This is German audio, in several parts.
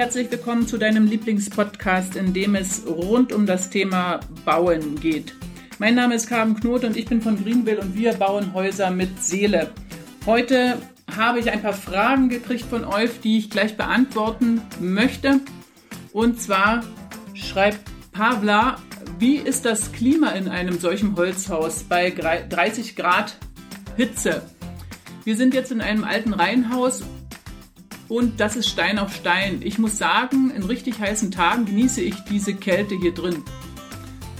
herzlich willkommen zu deinem Lieblingspodcast, in dem es rund um das Thema Bauen geht. Mein Name ist Carmen Knot und ich bin von Greenville und wir bauen Häuser mit Seele. Heute habe ich ein paar Fragen gekriegt von euch, die ich gleich beantworten möchte. Und zwar schreibt Pavla, wie ist das Klima in einem solchen Holzhaus bei 30 Grad Hitze? Wir sind jetzt in einem alten Reihenhaus und das ist Stein auf Stein. Ich muss sagen, in richtig heißen Tagen genieße ich diese Kälte hier drin.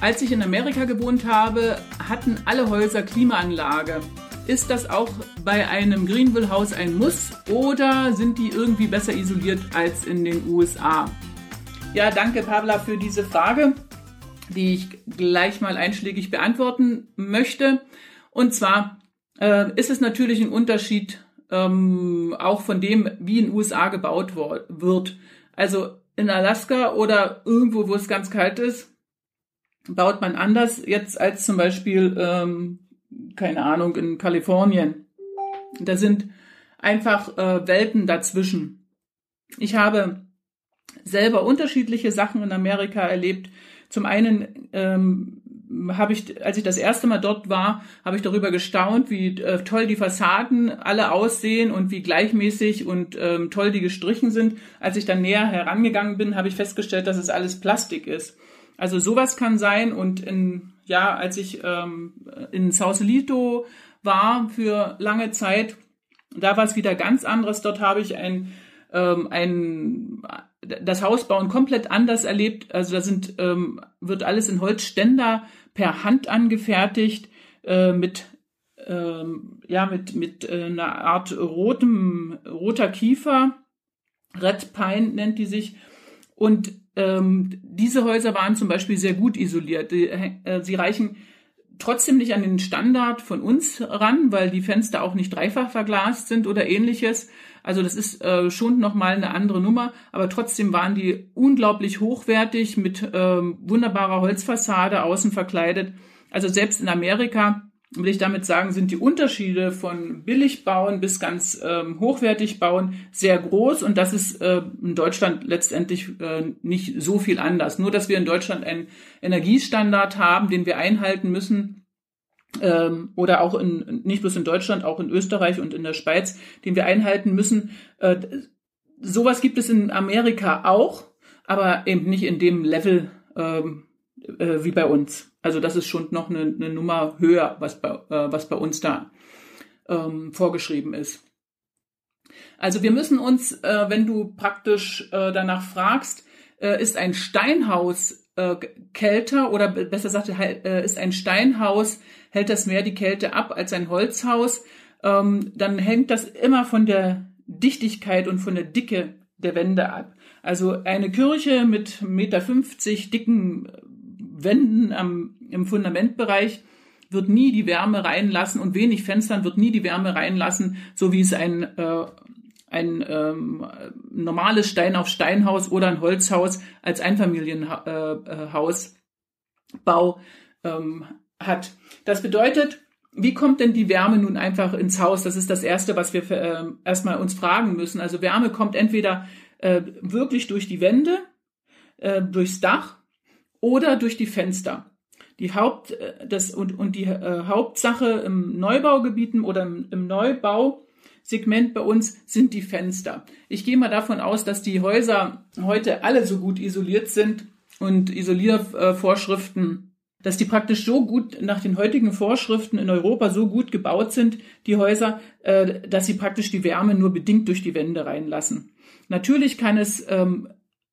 Als ich in Amerika gewohnt habe, hatten alle Häuser Klimaanlage. Ist das auch bei einem Greenville-Haus ein Muss oder sind die irgendwie besser isoliert als in den USA? Ja, danke Pavla für diese Frage, die ich gleich mal einschlägig beantworten möchte. Und zwar äh, ist es natürlich ein Unterschied ähm, auch von dem, wie in den USA gebaut wird. Also in Alaska oder irgendwo, wo es ganz kalt ist, baut man anders jetzt als zum Beispiel, ähm, keine Ahnung, in Kalifornien. Da sind einfach äh, Welten dazwischen. Ich habe selber unterschiedliche Sachen in Amerika erlebt. Zum einen ähm, habe ich, als ich das erste Mal dort war, habe ich darüber gestaunt, wie äh, toll die Fassaden alle aussehen und wie gleichmäßig und ähm, toll die gestrichen sind. Als ich dann näher herangegangen bin, habe ich festgestellt, dass es alles Plastik ist. Also sowas kann sein. Und in, ja, als ich ähm, in Sausalito war für lange Zeit, da war es wieder ganz anderes. Dort habe ich ein, ähm, ein das Hausbauen komplett anders erlebt. Also da sind, ähm, wird alles in Holzständer per Hand angefertigt, äh, mit, ähm, ja, mit, mit äh, einer Art rotem, roter Kiefer. Red Pine nennt die sich. Und ähm, diese Häuser waren zum Beispiel sehr gut isoliert. Die, äh, sie reichen trotzdem nicht an den Standard von uns ran, weil die Fenster auch nicht dreifach verglast sind oder ähnliches. Also das ist äh, schon nochmal eine andere Nummer, aber trotzdem waren die unglaublich hochwertig mit ähm, wunderbarer Holzfassade außen verkleidet. Also selbst in Amerika will ich damit sagen, sind die Unterschiede von billig bauen bis ganz ähm, hochwertig bauen sehr groß und das ist äh, in Deutschland letztendlich äh, nicht so viel anders. Nur dass wir in Deutschland einen Energiestandard haben, den wir einhalten müssen ähm, oder auch in nicht bloß in Deutschland, auch in Österreich und in der Schweiz, den wir einhalten müssen. Äh, sowas gibt es in Amerika auch, aber eben nicht in dem Level ähm, äh, wie bei uns. Also das ist schon noch eine, eine Nummer höher, was bei, äh, was bei uns da ähm, vorgeschrieben ist. Also wir müssen uns, äh, wenn du praktisch äh, danach fragst, äh, ist ein Steinhaus äh, kälter oder besser gesagt, äh, ist ein Steinhaus, hält das mehr die Kälte ab als ein Holzhaus, ähm, dann hängt das immer von der Dichtigkeit und von der Dicke der Wände ab. Also eine Kirche mit 1,50 Meter dicken Wänden am, im Fundamentbereich wird nie die Wärme reinlassen und wenig Fenstern wird nie die Wärme reinlassen, so wie es ein, äh, ein ähm, normales Stein auf Steinhaus oder ein Holzhaus als Einfamilienhausbau äh, ähm, hat. Das bedeutet, wie kommt denn die Wärme nun einfach ins Haus? Das ist das Erste, was wir äh, erstmal uns fragen müssen. Also Wärme kommt entweder äh, wirklich durch die Wände, äh, durchs Dach oder durch die Fenster. Die Haupt, äh, das, und, und die äh, Hauptsache im Neubaugebieten oder im, im Neubausegment bei uns sind die Fenster. Ich gehe mal davon aus, dass die Häuser heute alle so gut isoliert sind und Isoliervorschriften, dass die praktisch so gut nach den heutigen Vorschriften in Europa so gut gebaut sind, die Häuser, äh, dass sie praktisch die Wärme nur bedingt durch die Wände reinlassen. Natürlich kann es ähm,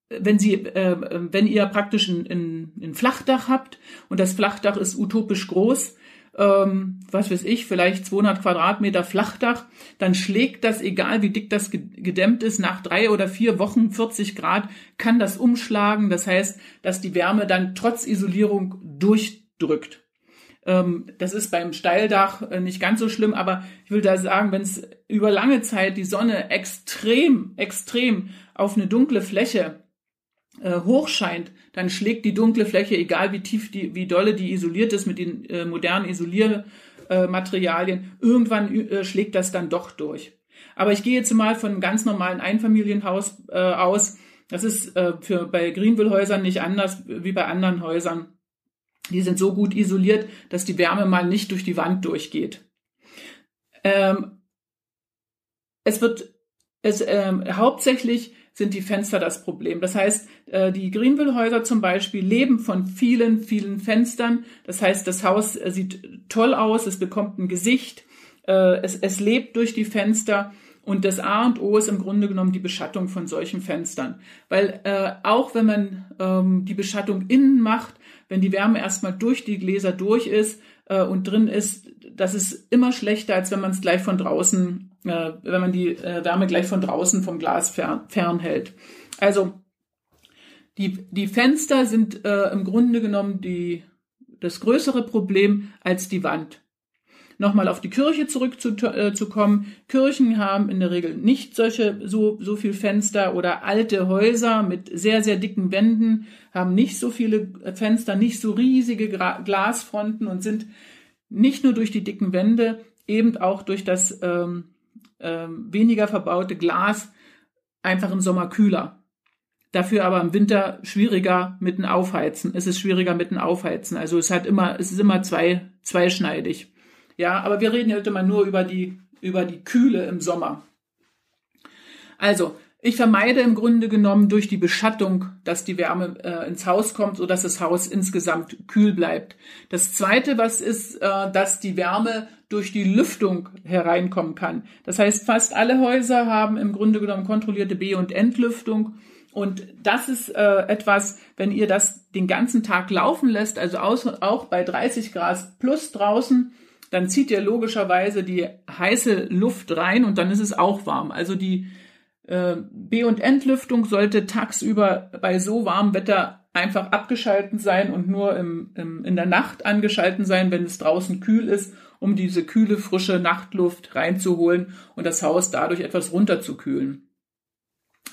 wenn Sie, äh, wenn ihr praktisch ein, ein, ein Flachdach habt und das Flachdach ist utopisch groß, ähm, was weiß ich, vielleicht 200 Quadratmeter Flachdach, dann schlägt das, egal wie dick das gedämmt ist, nach drei oder vier Wochen 40 Grad, kann das umschlagen. Das heißt, dass die Wärme dann trotz Isolierung durchdrückt. Ähm, das ist beim Steildach äh, nicht ganz so schlimm, aber ich will da sagen, wenn es über lange Zeit die Sonne extrem, extrem auf eine dunkle Fläche äh, hoch scheint, dann schlägt die dunkle Fläche, egal wie tief die, wie dolle die isoliert ist mit den äh, modernen Isoliermaterialien, äh, irgendwann schlägt das dann doch durch. Aber ich gehe jetzt mal von einem ganz normalen Einfamilienhaus äh, aus. Das ist äh, für bei Greenville-Häusern nicht anders wie bei anderen Häusern. Die sind so gut isoliert, dass die Wärme mal nicht durch die Wand durchgeht. Ähm, es wird es ähm, hauptsächlich sind die Fenster das Problem. Das heißt, äh, die Greenville-Häuser zum Beispiel leben von vielen, vielen Fenstern. Das heißt, das Haus äh, sieht toll aus, es bekommt ein Gesicht, äh, es, es lebt durch die Fenster. Und das A und O ist im Grunde genommen die Beschattung von solchen Fenstern. Weil äh, auch wenn man ähm, die Beschattung innen macht, wenn die Wärme erstmal durch die Gläser durch ist äh, und drin ist, das ist immer schlechter, als wenn man es gleich von draußen, äh, wenn man die äh, Wärme gleich von draußen vom Glas fern, fernhält. Also die, die Fenster sind äh, im Grunde genommen die, das größere Problem als die Wand nochmal auf die Kirche zurückzukommen. Äh, Kirchen haben in der Regel nicht solche so, so viel Fenster oder alte Häuser mit sehr, sehr dicken Wänden haben nicht so viele Fenster, nicht so riesige Gra Glasfronten und sind nicht nur durch die dicken Wände, eben auch durch das ähm, ähm, weniger verbaute Glas einfach im Sommer kühler. Dafür aber im Winter schwieriger mitten aufheizen. Es ist schwieriger mitten aufheizen. Also es hat immer, es ist immer zwei, zweischneidig. Ja, aber wir reden heute mal nur über die, über die Kühle im Sommer. Also, ich vermeide im Grunde genommen durch die Beschattung, dass die Wärme äh, ins Haus kommt, sodass das Haus insgesamt kühl bleibt. Das zweite, was ist, äh, dass die Wärme durch die Lüftung hereinkommen kann. Das heißt, fast alle Häuser haben im Grunde genommen kontrollierte B- und Entlüftung. Und das ist äh, etwas, wenn ihr das den ganzen Tag laufen lässt, also auch bei 30 Grad plus draußen, dann zieht ihr logischerweise die heiße Luft rein und dann ist es auch warm. Also die äh, B- und Entlüftung sollte tagsüber bei so warmem Wetter einfach abgeschalten sein und nur im, im, in der Nacht angeschalten sein, wenn es draußen kühl ist, um diese kühle, frische Nachtluft reinzuholen und das Haus dadurch etwas runterzukühlen.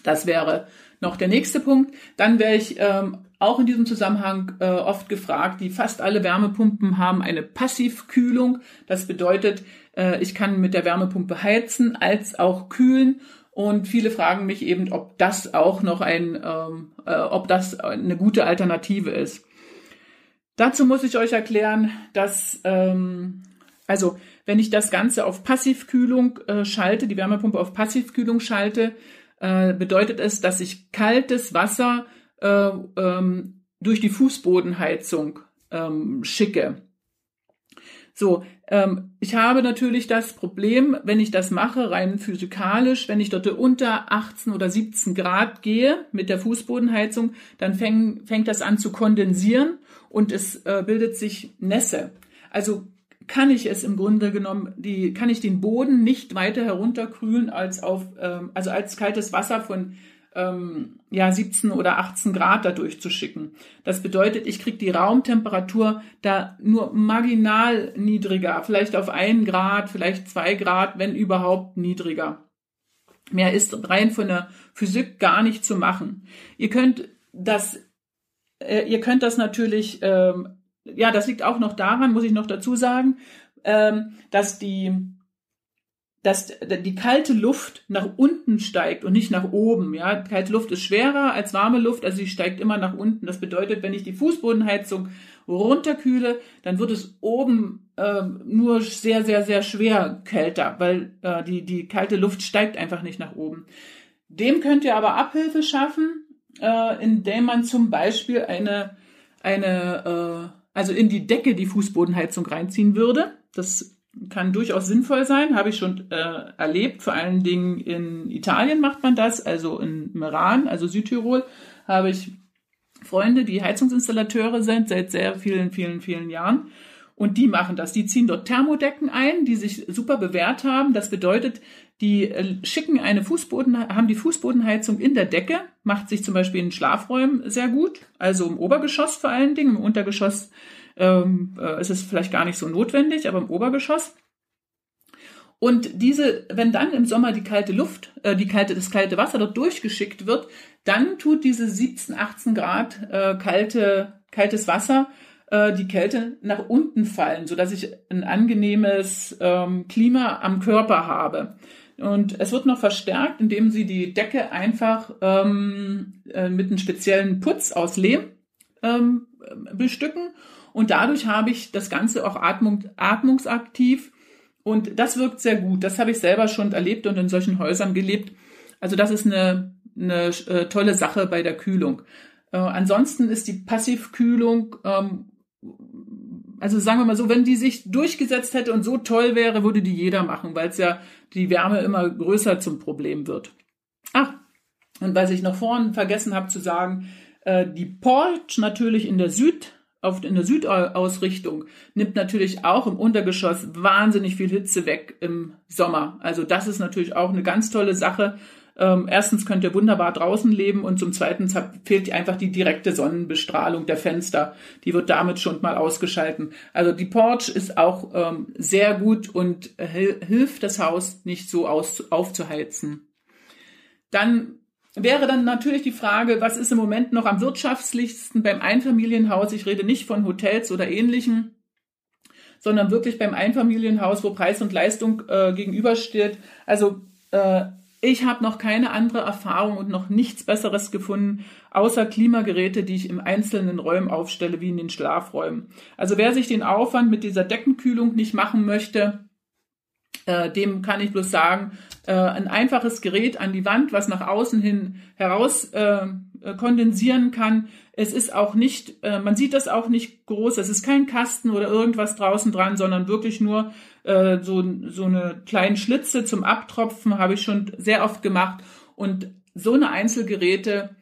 Das wäre noch der nächste Punkt. Dann wäre ich ähm, auch in diesem Zusammenhang äh, oft gefragt, die fast alle Wärmepumpen haben eine Passivkühlung. Das bedeutet, äh, ich kann mit der Wärmepumpe heizen als auch kühlen. Und viele fragen mich eben, ob das auch noch ein, ähm, äh, ob das eine gute Alternative ist. Dazu muss ich euch erklären, dass ähm, also wenn ich das Ganze auf Passivkühlung äh, schalte, die Wärmepumpe auf Passivkühlung schalte, äh, bedeutet es, dass ich kaltes Wasser äh, ähm, durch die Fußbodenheizung ähm, schicke. So, ähm, ich habe natürlich das Problem, wenn ich das mache, rein physikalisch, wenn ich dort unter 18 oder 17 Grad gehe mit der Fußbodenheizung, dann fäng, fängt das an zu kondensieren und es äh, bildet sich Nässe. Also kann ich es im Grunde genommen, die, kann ich den Boden nicht weiter herunterkühlen als auf, ähm, also als kaltes Wasser von ähm, ja 17 oder 18 Grad da durchzuschicken. Das bedeutet, ich kriege die Raumtemperatur da nur marginal niedriger, vielleicht auf ein Grad, vielleicht zwei Grad, wenn überhaupt niedriger. Mehr ist rein von der Physik gar nicht zu machen. Ihr könnt das, äh, ihr könnt das natürlich ähm, ja, das liegt auch noch daran, muss ich noch dazu sagen, ähm, dass die, dass die kalte Luft nach unten steigt und nicht nach oben. Ja, kalte Luft ist schwerer als warme Luft, also sie steigt immer nach unten. Das bedeutet, wenn ich die Fußbodenheizung runterkühle, dann wird es oben äh, nur sehr, sehr, sehr schwer kälter, weil äh, die, die kalte Luft steigt einfach nicht nach oben. Dem könnt ihr aber Abhilfe schaffen, äh, indem man zum Beispiel eine, eine äh, also in die Decke die Fußbodenheizung reinziehen würde. Das kann durchaus sinnvoll sein, habe ich schon äh, erlebt. Vor allen Dingen in Italien macht man das, also in Meran, also Südtirol, habe ich Freunde, die Heizungsinstallateure sind seit sehr vielen, vielen, vielen Jahren. Und die machen das. Die ziehen dort Thermodecken ein, die sich super bewährt haben. Das bedeutet, die äh, schicken eine Fußboden, haben die Fußbodenheizung in der Decke, macht sich zum Beispiel in Schlafräumen sehr gut, also im Obergeschoss vor allen Dingen. Im Untergeschoss ähm, äh, ist es vielleicht gar nicht so notwendig, aber im Obergeschoss. Und diese, wenn dann im Sommer die kalte Luft, äh, die kalte, das kalte Wasser dort durchgeschickt wird, dann tut diese 17, 18 Grad äh, kalte, kaltes Wasser äh, die Kälte nach unten fallen, so dass ich ein angenehmes ähm, Klima am Körper habe. Und es wird noch verstärkt, indem sie die Decke einfach ähm, äh, mit einem speziellen Putz aus Lehm ähm, bestücken. Und dadurch habe ich das Ganze auch atmung, atmungsaktiv. Und das wirkt sehr gut. Das habe ich selber schon erlebt und in solchen Häusern gelebt. Also das ist eine, eine äh, tolle Sache bei der Kühlung. Äh, ansonsten ist die Passivkühlung ähm, also sagen wir mal so, wenn die sich durchgesetzt hätte und so toll wäre, würde die jeder machen, weil es ja die Wärme immer größer zum Problem wird. Ach, und was ich noch vorhin vergessen habe zu sagen, äh, die Porch natürlich in der Süd, auf, in der Südausrichtung nimmt natürlich auch im Untergeschoss wahnsinnig viel Hitze weg im Sommer. Also das ist natürlich auch eine ganz tolle Sache. Ähm, erstens könnt ihr wunderbar draußen leben und zum Zweiten fehlt einfach die direkte Sonnenbestrahlung der Fenster. Die wird damit schon mal ausgeschalten. Also die Porch ist auch ähm, sehr gut und hilft das Haus nicht so aus, aufzuheizen. Dann wäre dann natürlich die Frage, was ist im Moment noch am wirtschaftlichsten beim Einfamilienhaus? Ich rede nicht von Hotels oder ähnlichem sondern wirklich beim Einfamilienhaus, wo Preis und Leistung äh, gegenübersteht. Also äh, ich habe noch keine andere Erfahrung und noch nichts Besseres gefunden, außer Klimageräte, die ich im einzelnen Räumen aufstelle, wie in den Schlafräumen. Also wer sich den Aufwand mit dieser Deckenkühlung nicht machen möchte, äh, dem kann ich bloß sagen, äh, ein einfaches Gerät an die Wand, was nach außen hin heraus äh, kondensieren kann. Es ist auch nicht, äh, man sieht das auch nicht groß. Es ist kein Kasten oder irgendwas draußen dran, sondern wirklich nur äh, so, so eine kleinen Schlitze zum Abtropfen habe ich schon sehr oft gemacht. Und so eine Einzelgeräte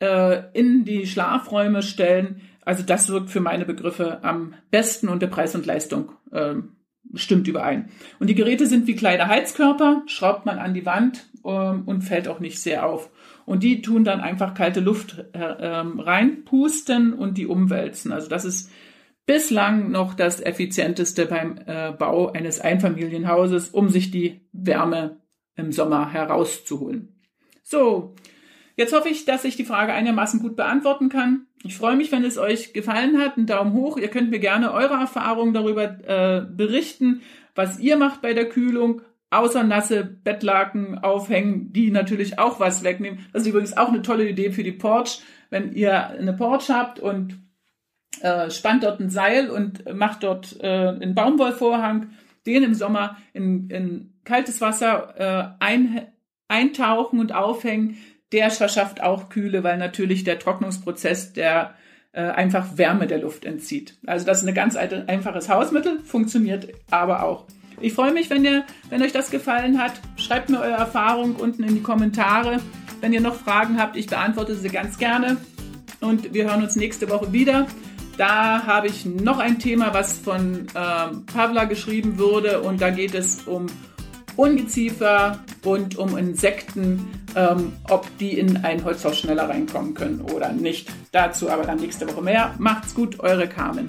äh, in die Schlafräume stellen, also das wirkt für meine Begriffe am besten und der Preis und Leistung äh, stimmt überein. Und die Geräte sind wie kleine Heizkörper, schraubt man an die Wand ähm, und fällt auch nicht sehr auf. Und die tun dann einfach kalte Luft äh, ähm, reinpusten und die umwälzen. Also das ist bislang noch das effizienteste beim äh, Bau eines Einfamilienhauses, um sich die Wärme im Sommer herauszuholen. So, jetzt hoffe ich, dass ich die Frage einigermaßen gut beantworten kann. Ich freue mich, wenn es euch gefallen hat. Einen Daumen hoch. Ihr könnt mir gerne eure Erfahrungen darüber äh, berichten, was ihr macht bei der Kühlung außer nasse Bettlaken aufhängen, die natürlich auch was wegnehmen. Das ist übrigens auch eine tolle Idee für die Porch. Wenn ihr eine Porch habt und äh, spannt dort ein Seil und macht dort äh, einen Baumwollvorhang, den im Sommer in, in kaltes Wasser äh, ein, eintauchen und aufhängen, der verschafft auch Kühle, weil natürlich der Trocknungsprozess der äh, einfach Wärme der Luft entzieht. Also das ist ein ganz einfaches Hausmittel, funktioniert aber auch. Ich freue mich, wenn, ihr, wenn euch das gefallen hat. Schreibt mir eure Erfahrung unten in die Kommentare. Wenn ihr noch Fragen habt, ich beantworte sie ganz gerne. Und wir hören uns nächste Woche wieder. Da habe ich noch ein Thema, was von ähm, Pavla geschrieben wurde. Und da geht es um Ungeziefer und um Insekten, ähm, ob die in ein Holzhaus schneller reinkommen können oder nicht. Dazu aber dann nächste Woche mehr. Macht's gut, eure Carmen.